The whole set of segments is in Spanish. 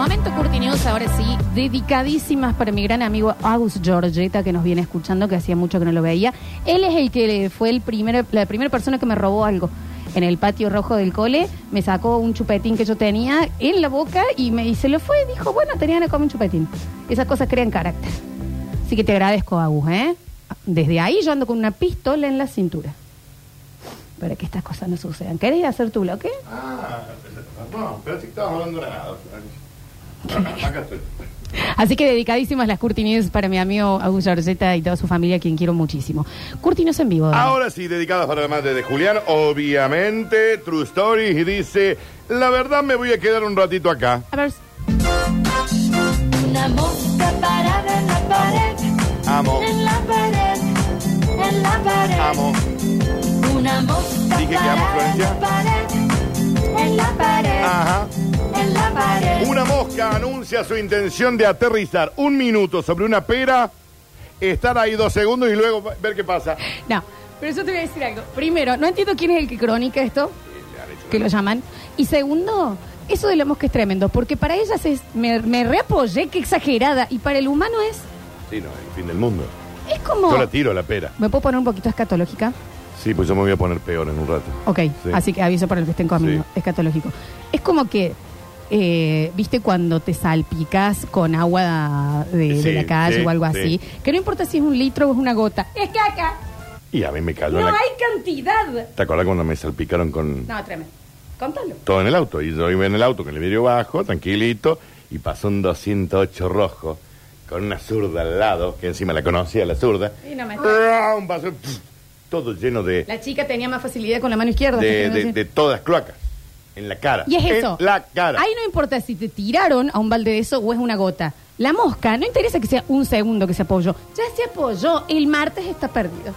Momento Curti ahora sí, dedicadísimas para mi gran amigo Agus Giorgetta, que nos viene escuchando, que hacía mucho que no lo veía. Él es el que fue el primer, la primera persona que me robó algo. En el patio rojo del cole, me sacó un chupetín que yo tenía en la boca y me y se lo fue. Dijo, bueno, tenían que comer un chupetín. Esas cosas crean carácter. Así que te agradezco, Agus, ¿eh? Desde ahí yo ando con una pistola en la cintura. Para que estas cosas no sucedan. ¿Querés hacer tu bloque? Ah, no, pero si estabas hablando de nada. Así que dedicadísimas las Curti News para mi amigo Agus Giorgetta y toda su familia, a quien quiero muchísimo. Curti News en vivo. Dani. Ahora sí, dedicadas para la madre de Julián, obviamente, True Story, y dice, la verdad me voy a quedar un ratito acá. A ver, Una mosca parada en la pared. Amo, En la pared. En la pared. amo. Una mosca Dije que amo, parada en la Florencia. pared. En la pared. Ajá. Pared. Una mosca anuncia su intención de aterrizar un minuto sobre una pera, estar ahí dos segundos y luego ver qué pasa. no, pero yo te voy a decir algo. Primero, no entiendo quién es el que cronica esto, que lo llaman. Y segundo, eso de la mosca es tremendo, porque para ellas es, me, me reapoyé, qué exagerada, y para el humano es, Sí, no, el fin del mundo. es como... Yo la tiro la pera. ¿Me puedo poner un poquito escatológica? Sí, pues yo me voy a poner peor en un rato. Ok, Sí. así que aviso para el que estén Sí. escatológico. Es como que, eh, viste cuando te salpicas con agua de, de Sí, la calle sí, o algo sí. así, que no importa si es un litro o es una gota, es caca, Y a mí me cayó no en la... hay cantidad. ¿Te acuerdas cuando me salpicaron con No, tremendo. Contalo. todo en el auto? Y yo iba en el auto con el vidrio bajo, tranquilito, y pasó un 208 rojo con una zurda al lado, que encima la conocía, la zurda. Y no me- Un vaso, pf, todo lleno de, La chica tenía más facilidad con la mano izquierda. de, ¿te quiero de- decir? de todas cloacas. En la cara. y es En eso. la cara. Ahí no importa si te tiraron a un balde de eso o es una gota. La mosca, no interesa que sea un segundo que se apoyó. Ya se apoyó. El martes está perdido.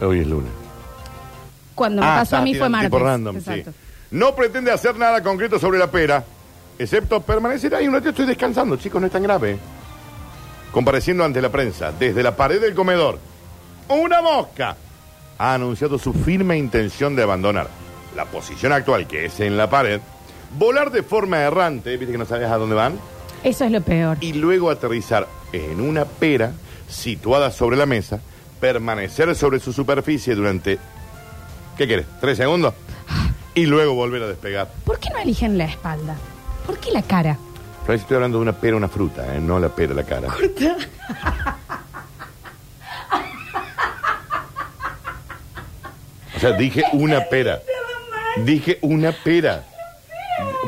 Hoy es lunes. Cuando me Ah, pasó a está, mí fue tiran martes. tipo random, Exacto. sí. No pretende hacer nada concreto sobre la pera, excepto permanecer ahí un ratito. Estoy descansando, chicos, no es tan grave. Compareciendo ante la prensa, desde la pared del comedor, una mosca ha anunciado su firme intención de abandonar la posición actual, que es en la pared, volar de forma errante, viste que no sabes a dónde van, Eso es lo peor. y luego aterrizar en una pera situada sobre la mesa, permanecer sobre su superficie durante, ¿qué quieres? ¿Tres segundos? Y luego volver a despegar. ¿Por qué no eligen la espalda? ¿Por qué la cara? Pero ahí estoy hablando de una pera, una fruta, ¿eh? no la pera, la cara. O sea, dije una pera. Dije una pera.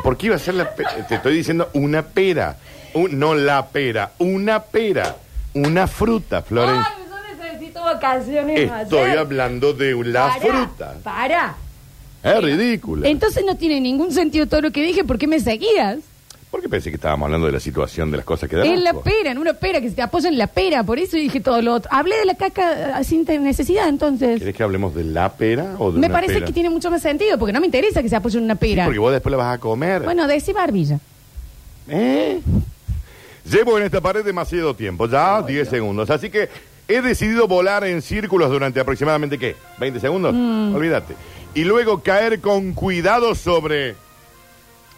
¿Por qué iba a ser la pera? Te estoy diciendo una pera. Un- no la pera, una pera. Una fruta. Ay, yo necesito vacaciones Estoy ayer. hablando de la Para, fruta. Para. Es ridícula. Entonces no tiene ningún sentido todo lo que dije. ¿Por qué me seguías? ¿Por qué pensé que estábamos hablando de la situación de las cosas que dan En la asco? pera, en una pera, que se te apoya en la pera. Por eso dije todo lo otro. Hablé de la caca eh, sin te- necesidad, entonces. ¿Querés que hablemos de la pera o de Me una parece pera? que tiene mucho más sentido, porque no me interesa que se apoye en una Sí, pera. porque vos después la vas a comer. Bueno, decí barbilla. ¿Eh? Llevo en esta pared demasiado tiempo, ya 10 segundos. Así que he decidido volar en círculos durante aproximadamente, ¿qué? ¿20 segundos? Mm. Olvídate. Y luego caer con cuidado sobre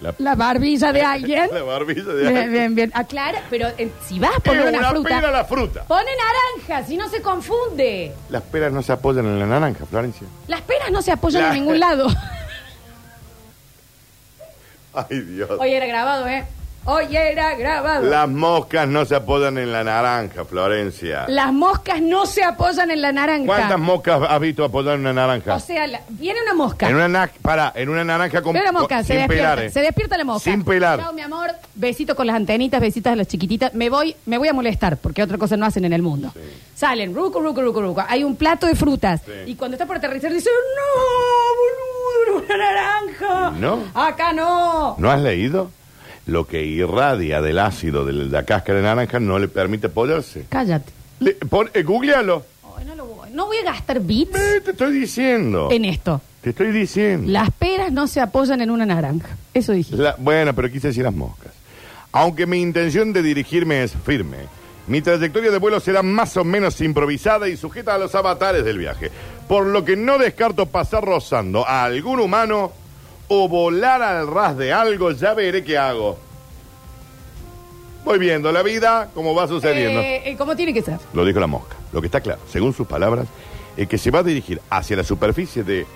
la, La barbilla de alguien. la barbilla de Bien, alguien. bien, bien. Aclara, pero eh, si vas a poner Es una, una fruta, pera la fruta. pone naranja, si no se confunde. Las peras no se apoyan en la naranja, Florencia. Las peras no se apoyan La- en ningún lado. Ay, Dios. Hoy era grabado, ¿eh? Hoy era grabado. Las moscas no se apoyan en la naranja, Florencia. Las moscas no se apoyan en la naranja. ¿Cuántas moscas has visto apoyar en una naranja? O sea, la- viene una mosca. En una na- para, en una naranja con, Viene la mosca, con- se sin despierta. pelar, ¿eh? Se despierta la mosca. Sin pelar. Chao, mi amor. Besito con las antenitas, besitas a las chiquititas. Me voy, me voy a molestar, porque otra cosa no hacen en el mundo. Salen, ruco, ruco, ruco, ruco. Hay un plato de frutas. Sí. Y cuando está por aterrizar, dice, no, boludo, era una naranja. ¿No? Acá no. ¿No has leído? Lo que irradia del ácido de la cáscara de naranja no le permite apoyarse. Cállate. Le- pon- eh, googlealo. Ay, no, lo voy. no voy a gastar bits Eh, te estoy diciendo. en esto. Te estoy diciendo. Las peras no se apoyan en una naranja. Eso dije. La- bueno, pero quise decir las moscas. Aunque mi intención de dirigirme es firme, mi trayectoria de vuelo será más o menos improvisada y sujeta a los avatares del viaje. Por lo que no descarto pasar rozando a algún humano o volar al ras de algo, ya veré qué hago. voy viendo la vida como va sucediendo. Eh, eh, ¿Cómo tiene que ser? Lo dijo la mosca. Lo que está claro, según sus palabras, es que se va a dirigir hacia la superficie de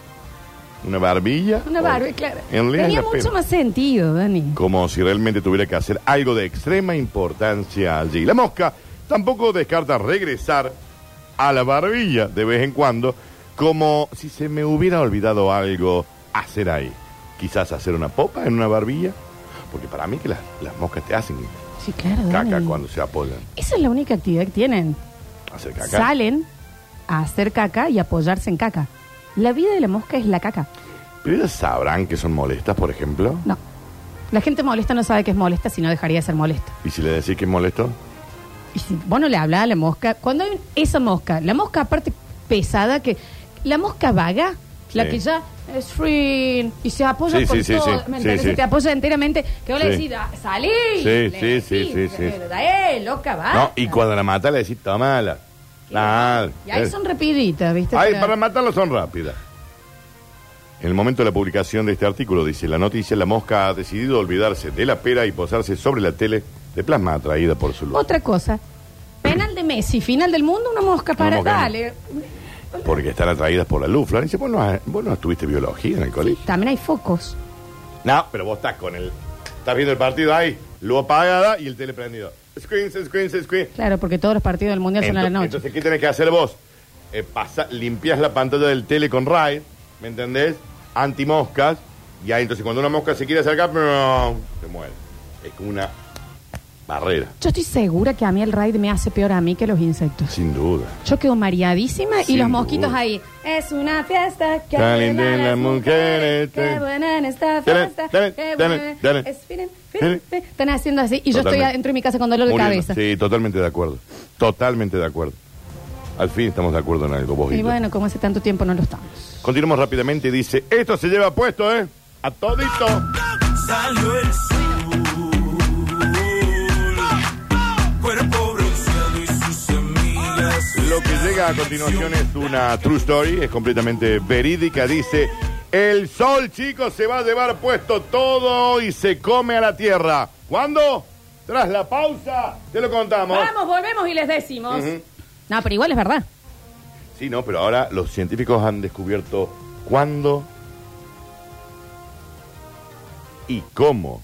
una barbilla. Una barba, claro. En Tenía mucho más sentido, Dani. Como si realmente tuviera que hacer algo de extrema importancia allí. La mosca tampoco descarta regresar a la barbilla de vez en cuando, como si se me hubiera olvidado algo hacer ahí. Quizás hacer una popa en una barbilla, porque para mí que las, las moscas te hacen Sí, claro, caca Dani. cuando se apoyan. Esa es la única actividad que tienen. Hacer caca. Salen a hacer caca y apoyarse en caca. La vida de la mosca es la caca. Pero ellas sabrán que son molestas, por ejemplo. No. La gente molesta no sabe que es molesta, si no dejaría de ser molesta. Y si le decís que es molesto, Y si vos no le hablás a la mosca, cuando hay esa mosca, la mosca aparte pesada, que la mosca vaga, la Sí. que ya es free y se apoya Sí, con sí, sí, todo, sí. ¿me Sí, entendés? sí. Se te apoya enteramente, que vos le Sí. decís, "Ah, salí, Sí, le sí, decís, sí, sí, sí. eh, loca, va. no, y cuando la mata le decís, tomala. Nada. Y ahí son rapiditas, ¿viste? Ay, Pero- para matarlo son rápidas. En el momento de la publicación de este artículo, dice la noticia, la mosca ha decidido olvidarse de la pera y posarse sobre la tele de plasma atraída por su luz. Otra cosa, penal de Messi, final del mundo, una mosca para, mosca, dale. Porque están atraídas por la luz. Florencia, ¿vos no, has- vos no estuviste biología en el colegio? También hay focos. No, pero vos estás con el... Estás viendo el partido ahí, luz apagada y el tele prendido. Screens, screens, screens. Claro, porque todos los partidos del mundial son a la Ento- noche. Entonces, ¿qué tenés que hacer vos? Eh, pasa- limpias la pantalla del tele con Raid, ¿me entendés? Antimoscas. Y ahí, entonces, cuando una mosca se quiere acercar, se muere. Es como una barrera, Yo estoy segura que a mí el raid me hace peor a mí que los insectos. sin duda. Yo quedo mareadísima y Sin los mosquitos duda. ahí. Es una fiesta que bailan las mujeres, Qué buena en esta Dale, fiesta. dale, qué dale, buena. dale. Es fin, fin, fin. Están haciendo así y yo estoy adentro de mi casa con dolor de Muriendo. cabeza. Sí, totalmente de acuerdo. Totalmente de acuerdo. Al fin estamos de acuerdo en algo, vos y yo. bueno, como hace tanto tiempo no lo estamos. Continuamos rápidamente y dice, esto se lleva puesto, ¿eh? A todito. Salió el llega a continuación es una true story, es completamente verídica. Dice, el sol, chicos, se va a llevar puesto todo y se come a la tierra. ¿Cuándo? Tras la pausa, te lo contamos. Vamos, volvemos y les decimos. Ujú. No, pero igual es verdad. Sí, no, pero ahora los científicos han descubierto cuándo y cómo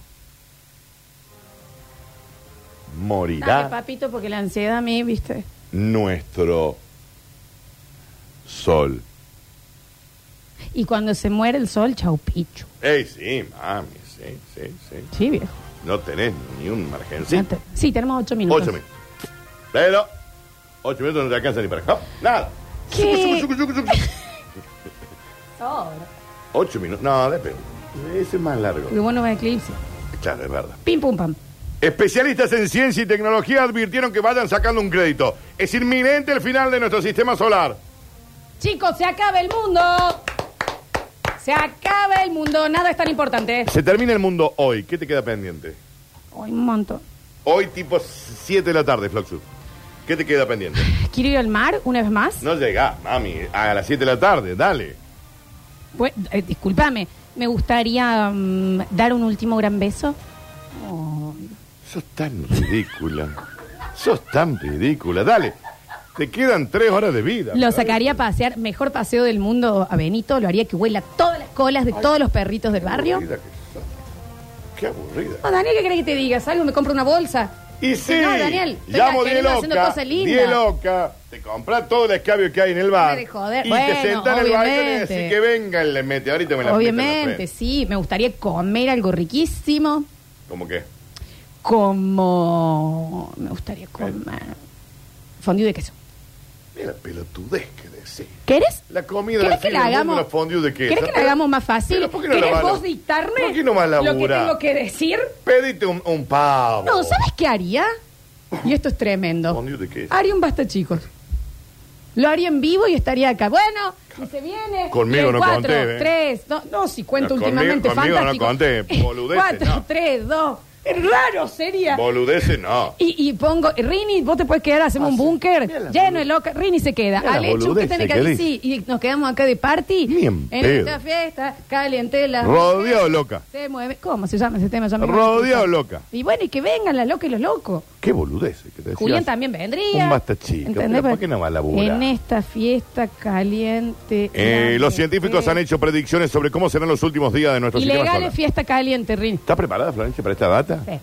Dale, morirá papito, porque la ansiedad a mí, viste. nuestro sol. Y cuando se muere el sol, chau pichu. Ey, sí, mami, sí, sí, sí. Sí, viejo. No tenés ni un margencito. No Sí, tenemos ocho minutos. Ocho minutos. Pero, ocho minutos no te alcanza ni para acá. Nada. ¿Qué? Sucu, sucu, sucu, sucu, sucu. Sobra. Ocho minutos. No, depende. Ese es más largo. Porque bueno va a eclipse. Claro, es verdad. Pim, pum, pam. Especialistas en ciencia y tecnología advirtieron que vayan sacando un crédito. Es inminente el final de nuestro sistema solar. Chicos, se acaba el mundo. Se acaba el mundo. Nada es tan importante. Se termina el mundo hoy. ¿Qué te queda pendiente? Ay, un montón. Hoy tipo 7 de la tarde, Floxu. ¿Qué te queda pendiente? ¿Quiero ir al mar una vez más? No llega, mami. A las 7 de la tarde, dale. Pues, eh, discúlpame. Me gustaría mm, dar un último gran beso. Oh, Sos tan ridícula. Sos tan ridícula. Dale. Te quedan tres horas de vida. Lo sacaría a pasear. Mejor paseo del mundo a Benito. Lo haría que huela todas las colas de todos los perritos del barrio. aburrida que sos. Qué aburrida. No, Daniel, ¿qué crees que te diga? Salgo, me compro una bolsa. Y sí, No, Daniel, estoy llamo queriendo 10 haciendo loca, cosas lindas. 10 loca, te compras todo el escabio que hay en el bar de joder. y Bueno, te sentás en el bar y decís que venga y le mete, ahorita me la Obviamente, sí. Me gustaría comer algo riquísimo. ¿Cómo qué? Como... Me gustaría comer... Fondue de queso. Mira la pelotudez que decís. ¿Querés? La comida ¿Querés que la hagamos? la fondue de queso. ¿Querés que la hagamos más fácil? ¿por qué no la ¿Querés vas a- vos dictarme ¿Por qué no a lo que tengo que decir? Pedite un, un pavo. No, ¿sabes qué haría? Y esto es tremendo. Fondue de queso. Haría un basta, chicos. Lo haría en vivo y estaría acá. Bueno, y se viene. Conmigo no cuatro, conté, ¿eh? tres, no, no, si cuento No, conmigo- últimamente conmigo no conté, boludeces, Cuatro, no. tres, dos, raro sería. Boludeces no. Y, y pongo, Rini, vos te puedes quedar, hacemos Ah, un sí. búnker la lleno de loca. Rini se queda. Mira la Alechu, ¿qué boludez tenés que que hacer? dice. Sí, y nos quedamos acá de party. Ni en pedo. esta fiesta, caliente la. Rodeado loca. Se mueve. ¿Cómo se llama ese tema? Ya me Rodeado loca. Y bueno, y que vengan las locas y los locos. Qué boludeces que te decías. Julián también vendría. Un basta chico. ¿Entendés? pero ¿Por qué no va a laburar? En esta fiesta caliente. Eh, los científicos han hecho predicciones sobre cómo serán los últimos días de nuestro sistema Ilegal solar. es fiesta caliente, Rini. ¿Está preparada, Florencia, para esta data? Sí.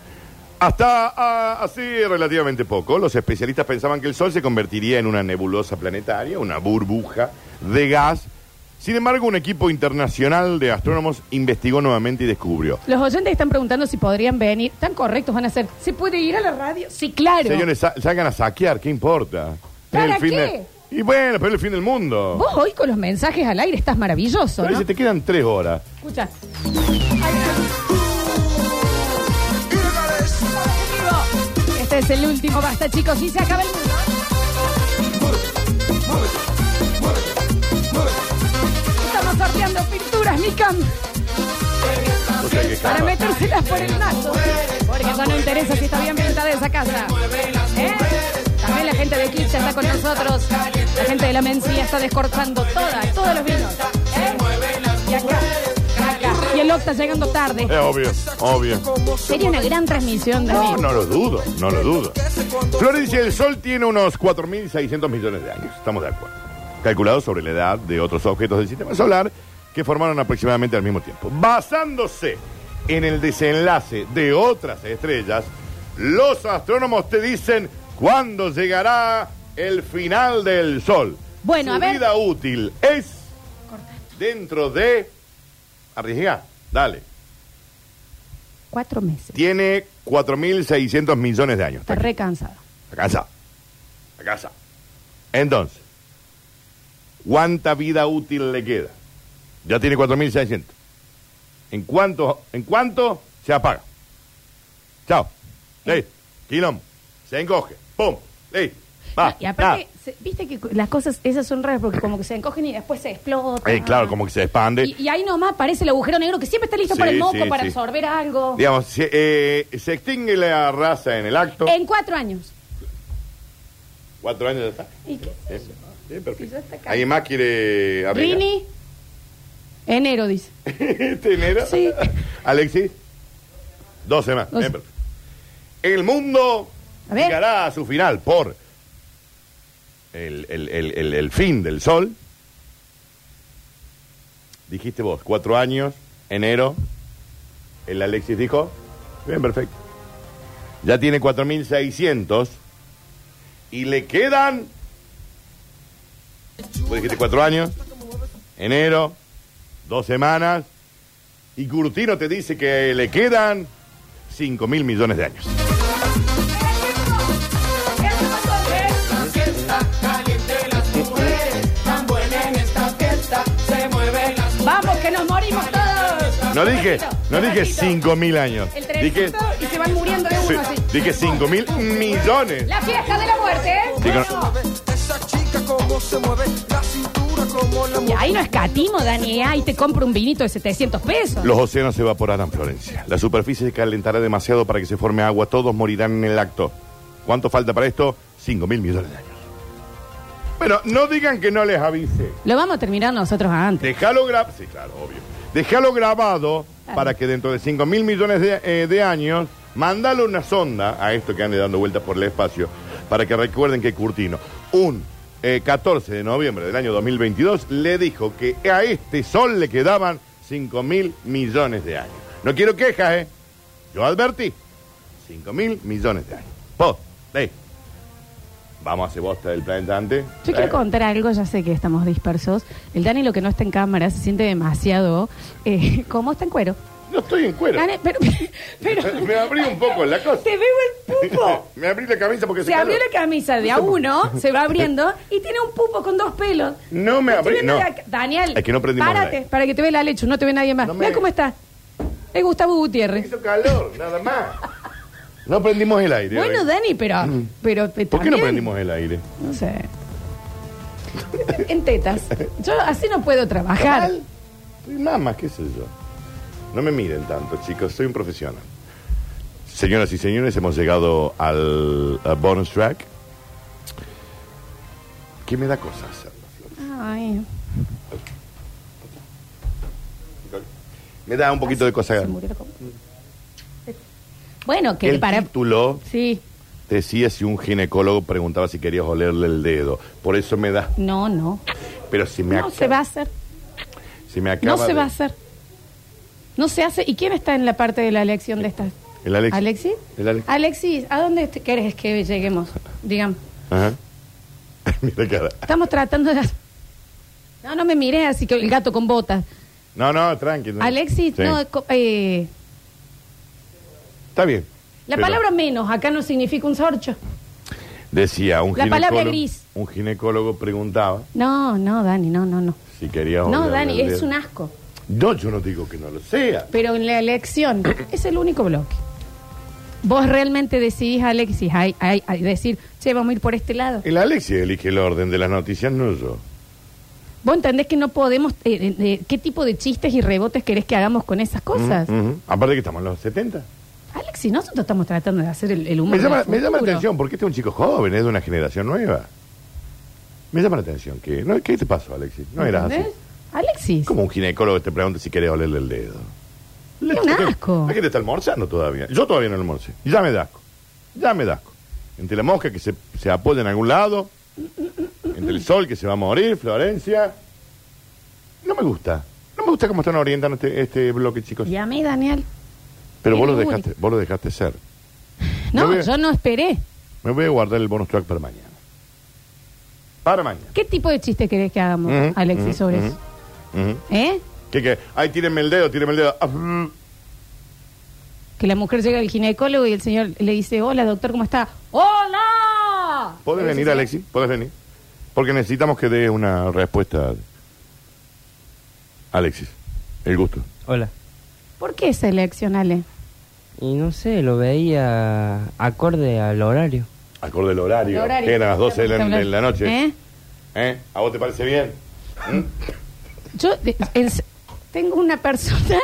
Hasta ah, así relativamente poco, los especialistas pensaban que el Sol se convertiría en una nebulosa planetaria, una burbuja de gas. Sin embargo, un equipo internacional de astrónomos investigó nuevamente y descubrió. Los oyentes están preguntando si podrían venir. ¿Tan correctos van a ser? ¿Se puede ir a la radio? Sí, claro. Señores, sa- salgan a saquear, ¿qué importa? ¿Para Es el fin qué? de- Y bueno, pero es el fin del mundo. Vos hoy con los mensajes al aire estás maravilloso, Pero ¿no? si te quedan tres horas. Escucha. Es el último, basta chicos, y se acaba el mundo. Estamos sorteando pinturas, que para metérselas por el nazo. Porque eso no interesa si está bien pintada esa casa. ¿Eh? También la gente de Eclipse está con nosotros. La gente de la Mencía está descorchando todas, todos los vinos. ¿Eh? Y acá, el Octa llegando tarde. Es obvio, obvio. Sería una gran transmisión, No, David. no lo dudo, no lo dudo. Florencia, el Sol tiene unos 4.600 millones de años, estamos de acuerdo. Calculado sobre la edad de otros objetos del sistema solar que formaron aproximadamente al mismo tiempo. Basándose en el desenlace de otras estrellas, los astrónomos te dicen cuándo llegará el final del Sol. Bueno, Su a ver. vida útil es dentro de... Arriesga, dale. Cuatro meses. Tiene 4.600 millones de años. Está re cansado. A casa. A casa. Entonces, ¿cuánta vida útil le queda? Ya tiene 4.600. ¿En cuánto, ¿En cuánto se apaga? Chao. Listo. Quilombo. Se encoge. ¡Pum! Listo. Va. y aparte, se- viste que las cosas esas son raras porque como que se encogen y después se explotan. Eh, claro, como que se expande. Y, y ahí nomás aparece el agujero negro que siempre está listo Sí, para el moco, sí, para sí. absorber algo. Digamos, se, eh, se extingue la raza en el acto. En cuatro años. Cuatro años ya está. ¿Y qué? Sí, sí, perfecto. ya está acá. ¿Alguien más quiere arriesgar? Rini, enero dice. ¿Este enero? Sí. Alexis, dos semanas. Dos. Bien, perfecto. El mundo A ver. llegará a su final por el, el- el- el- fin del sol. Dijiste vos, cuatro años, enero. El Alexis dijo, bien, perfecto. Ya tiene 4.600 y le quedan... Vos dijiste cuatro años, enero, dos semanas, y Curtino te dice que le quedan 5 mil millones de años. No dije, no dije Despacito. 5 mil años. El Dije, trencito y se van muriendo de sí, uno así. dije 5 mil millones. La fiesta de la muerte, ¿eh? Digo, Bueno. Esa chica cómo se mueve, la cintura como la Y ahí no escatimo, Dani, ahí te compro un vinito de 700 pesos. Los océanos se evaporarán, Florencia. La superficie se calentará demasiado para que se forme agua. Todos morirán en el acto. ¿Cuánto falta para esto? 5 mil millones de años. Bueno, no digan que no les avise. Lo vamos a terminar nosotros antes. Déjalo grabado. Sí, claro, obvio. Déjalo grabado Claro. para que dentro de 5 mil millones de, eh, de años, mandale una sonda a esto que ande dando vueltas por el espacio para que recuerden que Curtino, un eh, 14 de noviembre del año 2022, le dijo que a este sol le quedaban 5 mil millones de años. No quiero quejas, ¿eh? Yo advertí. 5 mil millones de años. Ey. Vamos a hacer bosta del planeta antes. Yo quiero contar algo, ya sé que estamos dispersos. El Dani, lo que no está en cámara, se siente demasiado. Eh, ¿Cómo está en cuero? No estoy en cuero. Dani, pero, pero Me abrí un poco la cosa. te veo el pupo. Me abrí la camisa porque Se abrió la camisa de a uno, se va abriendo y tiene un pupo con dos pelos. No me abrí, no. que- Daniel, Es que no prendimos párate aire. para que te vea la leche, no te ve nadie más. No me- Mira cómo está. Es Gustavo Gutiérrez. Hizo calor, nada más. No prendimos el aire. Bueno, hoy. Dani, pero, pero ¿Por qué no prendimos el aire? No sé. En tetas. Yo así no puedo trabajar. Mal. Soy mamá, qué sé yo. No me miren tanto, chicos, soy un profesional. Señoras y señores, hemos llegado al bonus track. ¿Qué me da cosas hacerlo? Ay, Me da un poquito de cosa. se murió la Bueno, que El para. título Sí, decía si un ginecólogo preguntaba si querías olerle el dedo. Por eso me da. no, no. Pero si me No acaba- se va a hacer. si me acaba No se de- va a hacer. No se hace. ¿Y quién está en la parte de la elección de estas? El Alexis. ¿Alexis? El Alex- Alexis, ¿a dónde te- querés que lleguemos? Digamos. Ajá. Mira cara. Estamos tratando de... No, no me mires así que el gato con botas. No, no, tranquilo. Alexis, Sí. no, eh, Está bien. la Pero palabra menos acá no significa un sorcho. Decía, un La palabra ginecólogo- gris. Un ginecólogo preguntaba No, no, Dani, no, no, no. si querías No, Dani, es dedo. un asco. No, yo no digo que no lo sea. Pero en la elección es el único bloque. Vos realmente decidís, Alexis, hay, hay, hay decir, che, vamos a ir por este lado. El Alexis elige el orden de las noticias, no yo. Vos entendés que no podemos... eh, eh, eh, ¿Qué tipo de chistes y rebotes querés que hagamos con esas cosas? Ujú, ujú. Aparte que estamos en los 70. Alexis, nosotros estamos tratando de hacer el, el humor. Me llama, me llama la atención porque este es un chico joven, es de una generación nueva. Me llama la atención que... ¿no? ¿Qué te pasó, Alexis? No eras así. ¿Entendés? Alexis. Como un ginecólogo te pregunta si querés olerle el dedo. Es un asco. La gente está almorzando todavía. Yo todavía no almorcé. Ya me da asco. Ya me da asco. Entre la mosca que se, se apoya en algún lado, entre el sol que se va a morir, Florencia. No me gusta. No me gusta cómo están orientando este, este bloque, chicos. Llamé, Daniel. Pero vos lo, dejaste, vos lo dejaste ser. No, Me voy a- yo no esperé. Me voy a guardar el bonus track para mañana. Para mañana. ¿Qué tipo de chiste querés que hagamos, Ujú, Alexis, ujú, sobre ujú, eso? ujú. ¿Eh? ¿Qué, qué? Ay, tírenme el dedo, tírenme el dedo. Ah, mm. Que la mujer llega al ginecólogo y el señor le dice, hola, doctor, ¿cómo está? ¡Hola! ¿Podés ¿Le venir, dice, Alexis? ¿Podés venir? Porque necesitamos que dé una respuesta. Alexis, el gusto. Hola. ¿Por qué esa elección, Ale? Y no sé, lo veía acorde al horario. Acorde el horario. El horario. Que eran las 12 de la, Estamos de la noche. ¿Eh? ¿Eh? ¿A vos te parece bien? ¿Mm? Yo de- tengo una persona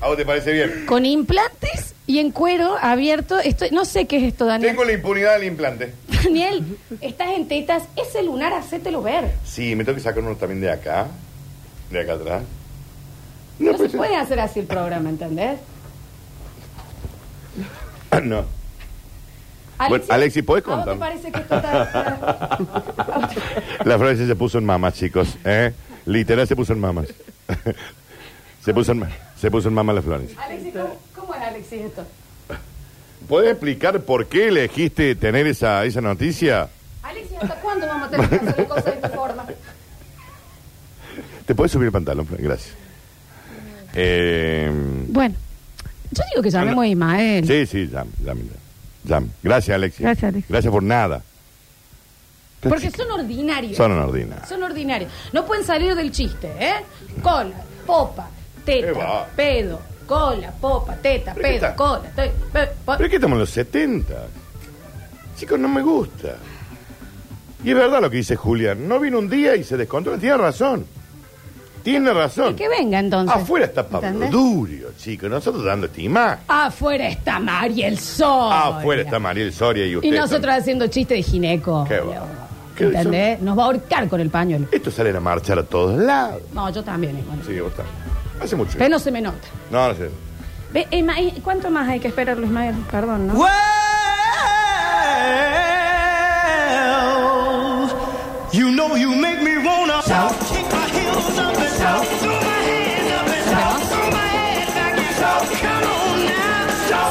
¿A vos te parece bien? con implantes y en cuero abierto. Estoy, no sé qué es esto, Daniel. Tengo la impunidad del implante. Daniel, estás en tetas. Ese lunar, hacételo ver. Sí, me tengo que sacar uno también de acá. De acá atrás. No, se puede hacer así el programa, ¿entendés? no. Bueno, Alexis, ¿podés ¿a vos te contar? parece que esto está... La Florencia se puso en mamas, chicos. ¿eh? Literal se puso en mamas. se, puso en, se puso en mamas la Florencia. Alexis, ¿cómo, cómo es Alexis esto? ¿Puedes explicar por qué elegiste tener esa, esa noticia? Alexis, ¿hasta cuándo vamos a tener que hacer las cosas de esta forma? ¿Te puedes subir el pantalón? Gracias. Eh, Bueno, yo digo que llamemos a Ismael. sí, sí, llame, llame, llame. Gracias, Alexis. Gracias, Alexis. Gracias por nada. Porque son ordinarios. Son una ordinaria. Son ordinarios. No pueden salir del chiste, ¿eh? Cola, popa, ¿Qué teta, pedo, cola, popa, teta, ¿Pero qué pedo, cola. te- pe- po- Pero es que estamos en los 70. Chicos, no me gusta. Y es verdad lo que dice Julián. No vino un día y se descontrola. Tiene razón. Tiene razón. Y que venga entonces. Afuera está Pablo ¿Entendés? Durio, chicos. Nosotros dando esta imagen. Afuera está Mariel Soria. Afuera está Mariel Soria y usted. Y nosotros también. haciendo chiste de gineco. Qué va. ¿Qué ¿Entendés? Nos va a ahorcar con el pañuelo. Esto salen a marchar a todos lados. No, yo también. Sí, vos también. Hace mucho. Pero no se me nota. No, no sé. Ve, ¿y ¿Cuánto más hay que esperar, Ismael? Perdón, ¿no?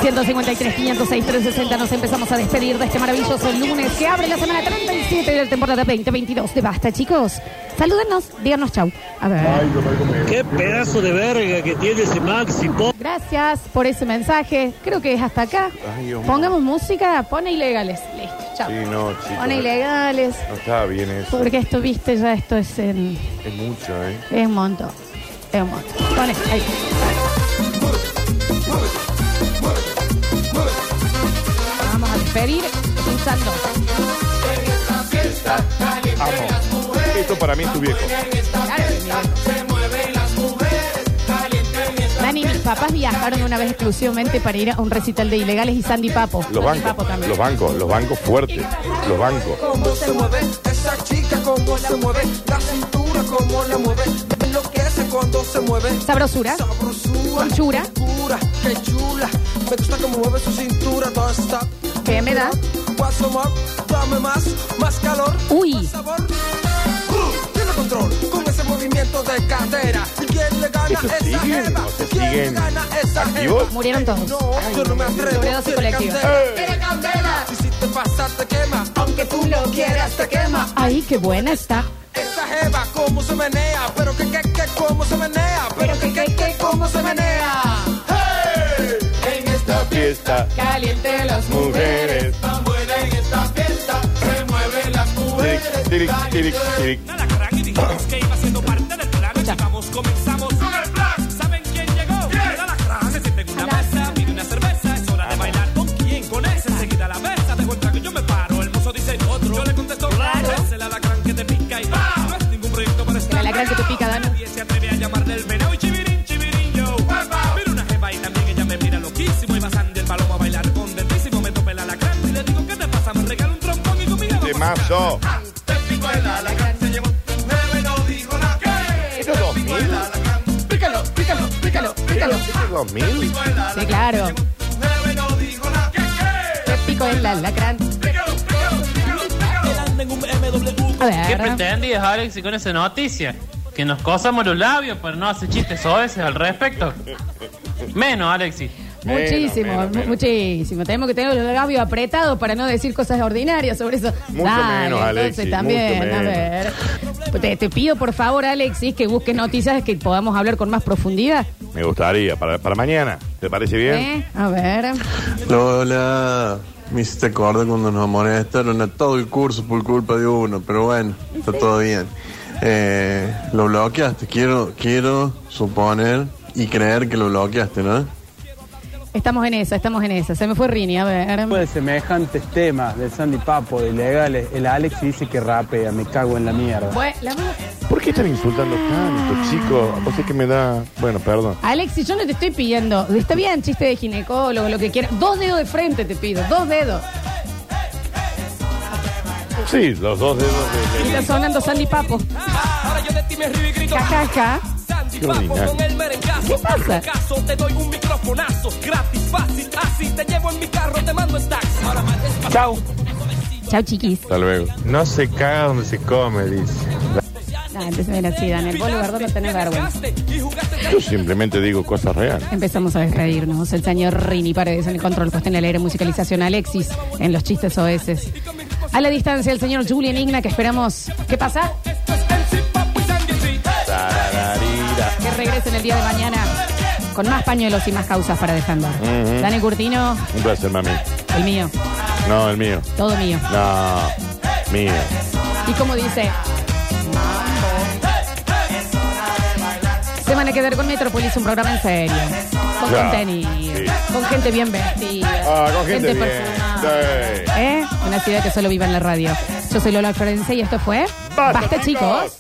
153, 506, 360. Nos empezamos a despedir de este maravilloso lunes que abre la semana 37 de la temporada 2022 de Basta, chicos. Salúdenos, díganos chau. A ver. Qué pedazo de verga que tiene ese Maxi. Gracias por ese mensaje. Creo que es hasta acá. Pongamos música, pone ilegales. Listo, chao. Sí, no, chicos. Pone ilegales. No estaba bien eso. Porque esto, viste, ya esto es, en- Es mucho, ¿eh? es un montón. Es un montón. Pone, ahí. Despedir escuchando. Amo. Esto para mí es tu viejo. Dani, mis papás viajaron una vez exclusivamente para ir a un recital de ilegales y Sandy Papo. Los Sandy bancos, Papo también. los bancos, los bancos fuertes, los bancos. cómo se mueve esa chica, cómo se mueve la cintura, cómo la mueve, enloquece cuando se mueve. Sabrosura. Sabrosura, chula. Me gusta cómo mueve su cintura. ¿Qué me da? Dame más, más calor, Uy. más sabor. Tiene control con ese movimiento de cadera. ¿Y quién le gana ¿Quién le gana esa activos? jeva? Murieron todos. No, yo no me atrevo. Sobredosis Tiene colectiva. ¡Eh! tiene candela. Y si te pasa, te quema. Aunque tú no quieras, te quema. Ay, qué buena está. Esa jeva, cómo se menea, pero que, que, que, cómo se menea, pero que, que, que, cómo se menea. Fiesta, Caliente las mujeres. tan buena en esta fiesta, se mueven las Tiric, tiric, tiric, tiric. Nada. ¿Esto es 2000? Pícalo, pícalo, pícalo, pícalo. ¿Esto es 2000? Sí, claro. Te pico el alacrán. A ¿Qué ver. pretendías, Alex, con esa noticia? Que nos cosamos los labios, pero no hace chistes soeces al respecto. Menos, Alexis. Muchísimo, Menos, menos, muchísimo. Tenemos que tener los labios apretados para no decir cosas ordinarias sobre eso. Mucho Dale, menos, entonces Alexis, también, mucho a ver. Te, te pido por favor, Alexis, que busques noticias que podamos hablar con más profundidad. Me gustaría, para, para mañana. ¿Te parece bien? ¿Eh? A ver. Lola, me hiciste acordar cuando nos amonestaron a todo el curso por culpa de uno, pero bueno, está todo bien. Eh, lo bloqueaste, quiero, quiero suponer y creer que lo bloqueaste, ¿no? Estamos en esa, estamos en esa. Se me fue Rini, a ver. Después de semejantes temas del Sandy Papo, de ilegales, el Alex dice que rapea, me cago en la mierda. Bueno, la- ¿Por qué están insultando tanto, chicos? Vos sé que me da... Bueno, perdón. Alexis, yo no te estoy pidiendo. Está bien, chiste de ginecólogo, lo que quieras. Dos dedos de frente te pido, dos dedos. Sí, los dos dedos de... Y está sonando Sandy Papo. Ahora yo de ti me río y grito. Jajaja. Ordinario. con el merengazo. ¿Qué pasa? Acaso te doy un microfonazo. Gratis, fácil, así te llevo en mi carro, te mando stacks. Ahora más despacio. Chau. Chau, chiquis. Hasta luego. No se caga donde se come, dice. Ah, entonces mira, sí, Daniel, vos, verdad, no tenés vergüenza. Yo simplemente digo cosas reales. Empezamos a despedirnos. El señor Rini Paredes en el control, puesta en el aire, musicalización Alexis en los chistes OS. A la distancia, el señor Julian Igna, que esperamos. ¿Qué pasa? Tarararira. Que regrese en el día de mañana con más pañuelos y más causas para defender. Ujú. Dani Curtino, Un placer, mami. el mío, No, el mío. todo mío. No, mío. Y como dice. Se van a quedar con Metropolis, un programa en serio. Con Claro, contenido. sí. Con gente bien vestida. Ah, con gente bien. perfumada. Sí. ¿Eh? Una ciudad que solo viva en la radio. Yo soy Lola Florencia y esto fue Basta, chicos.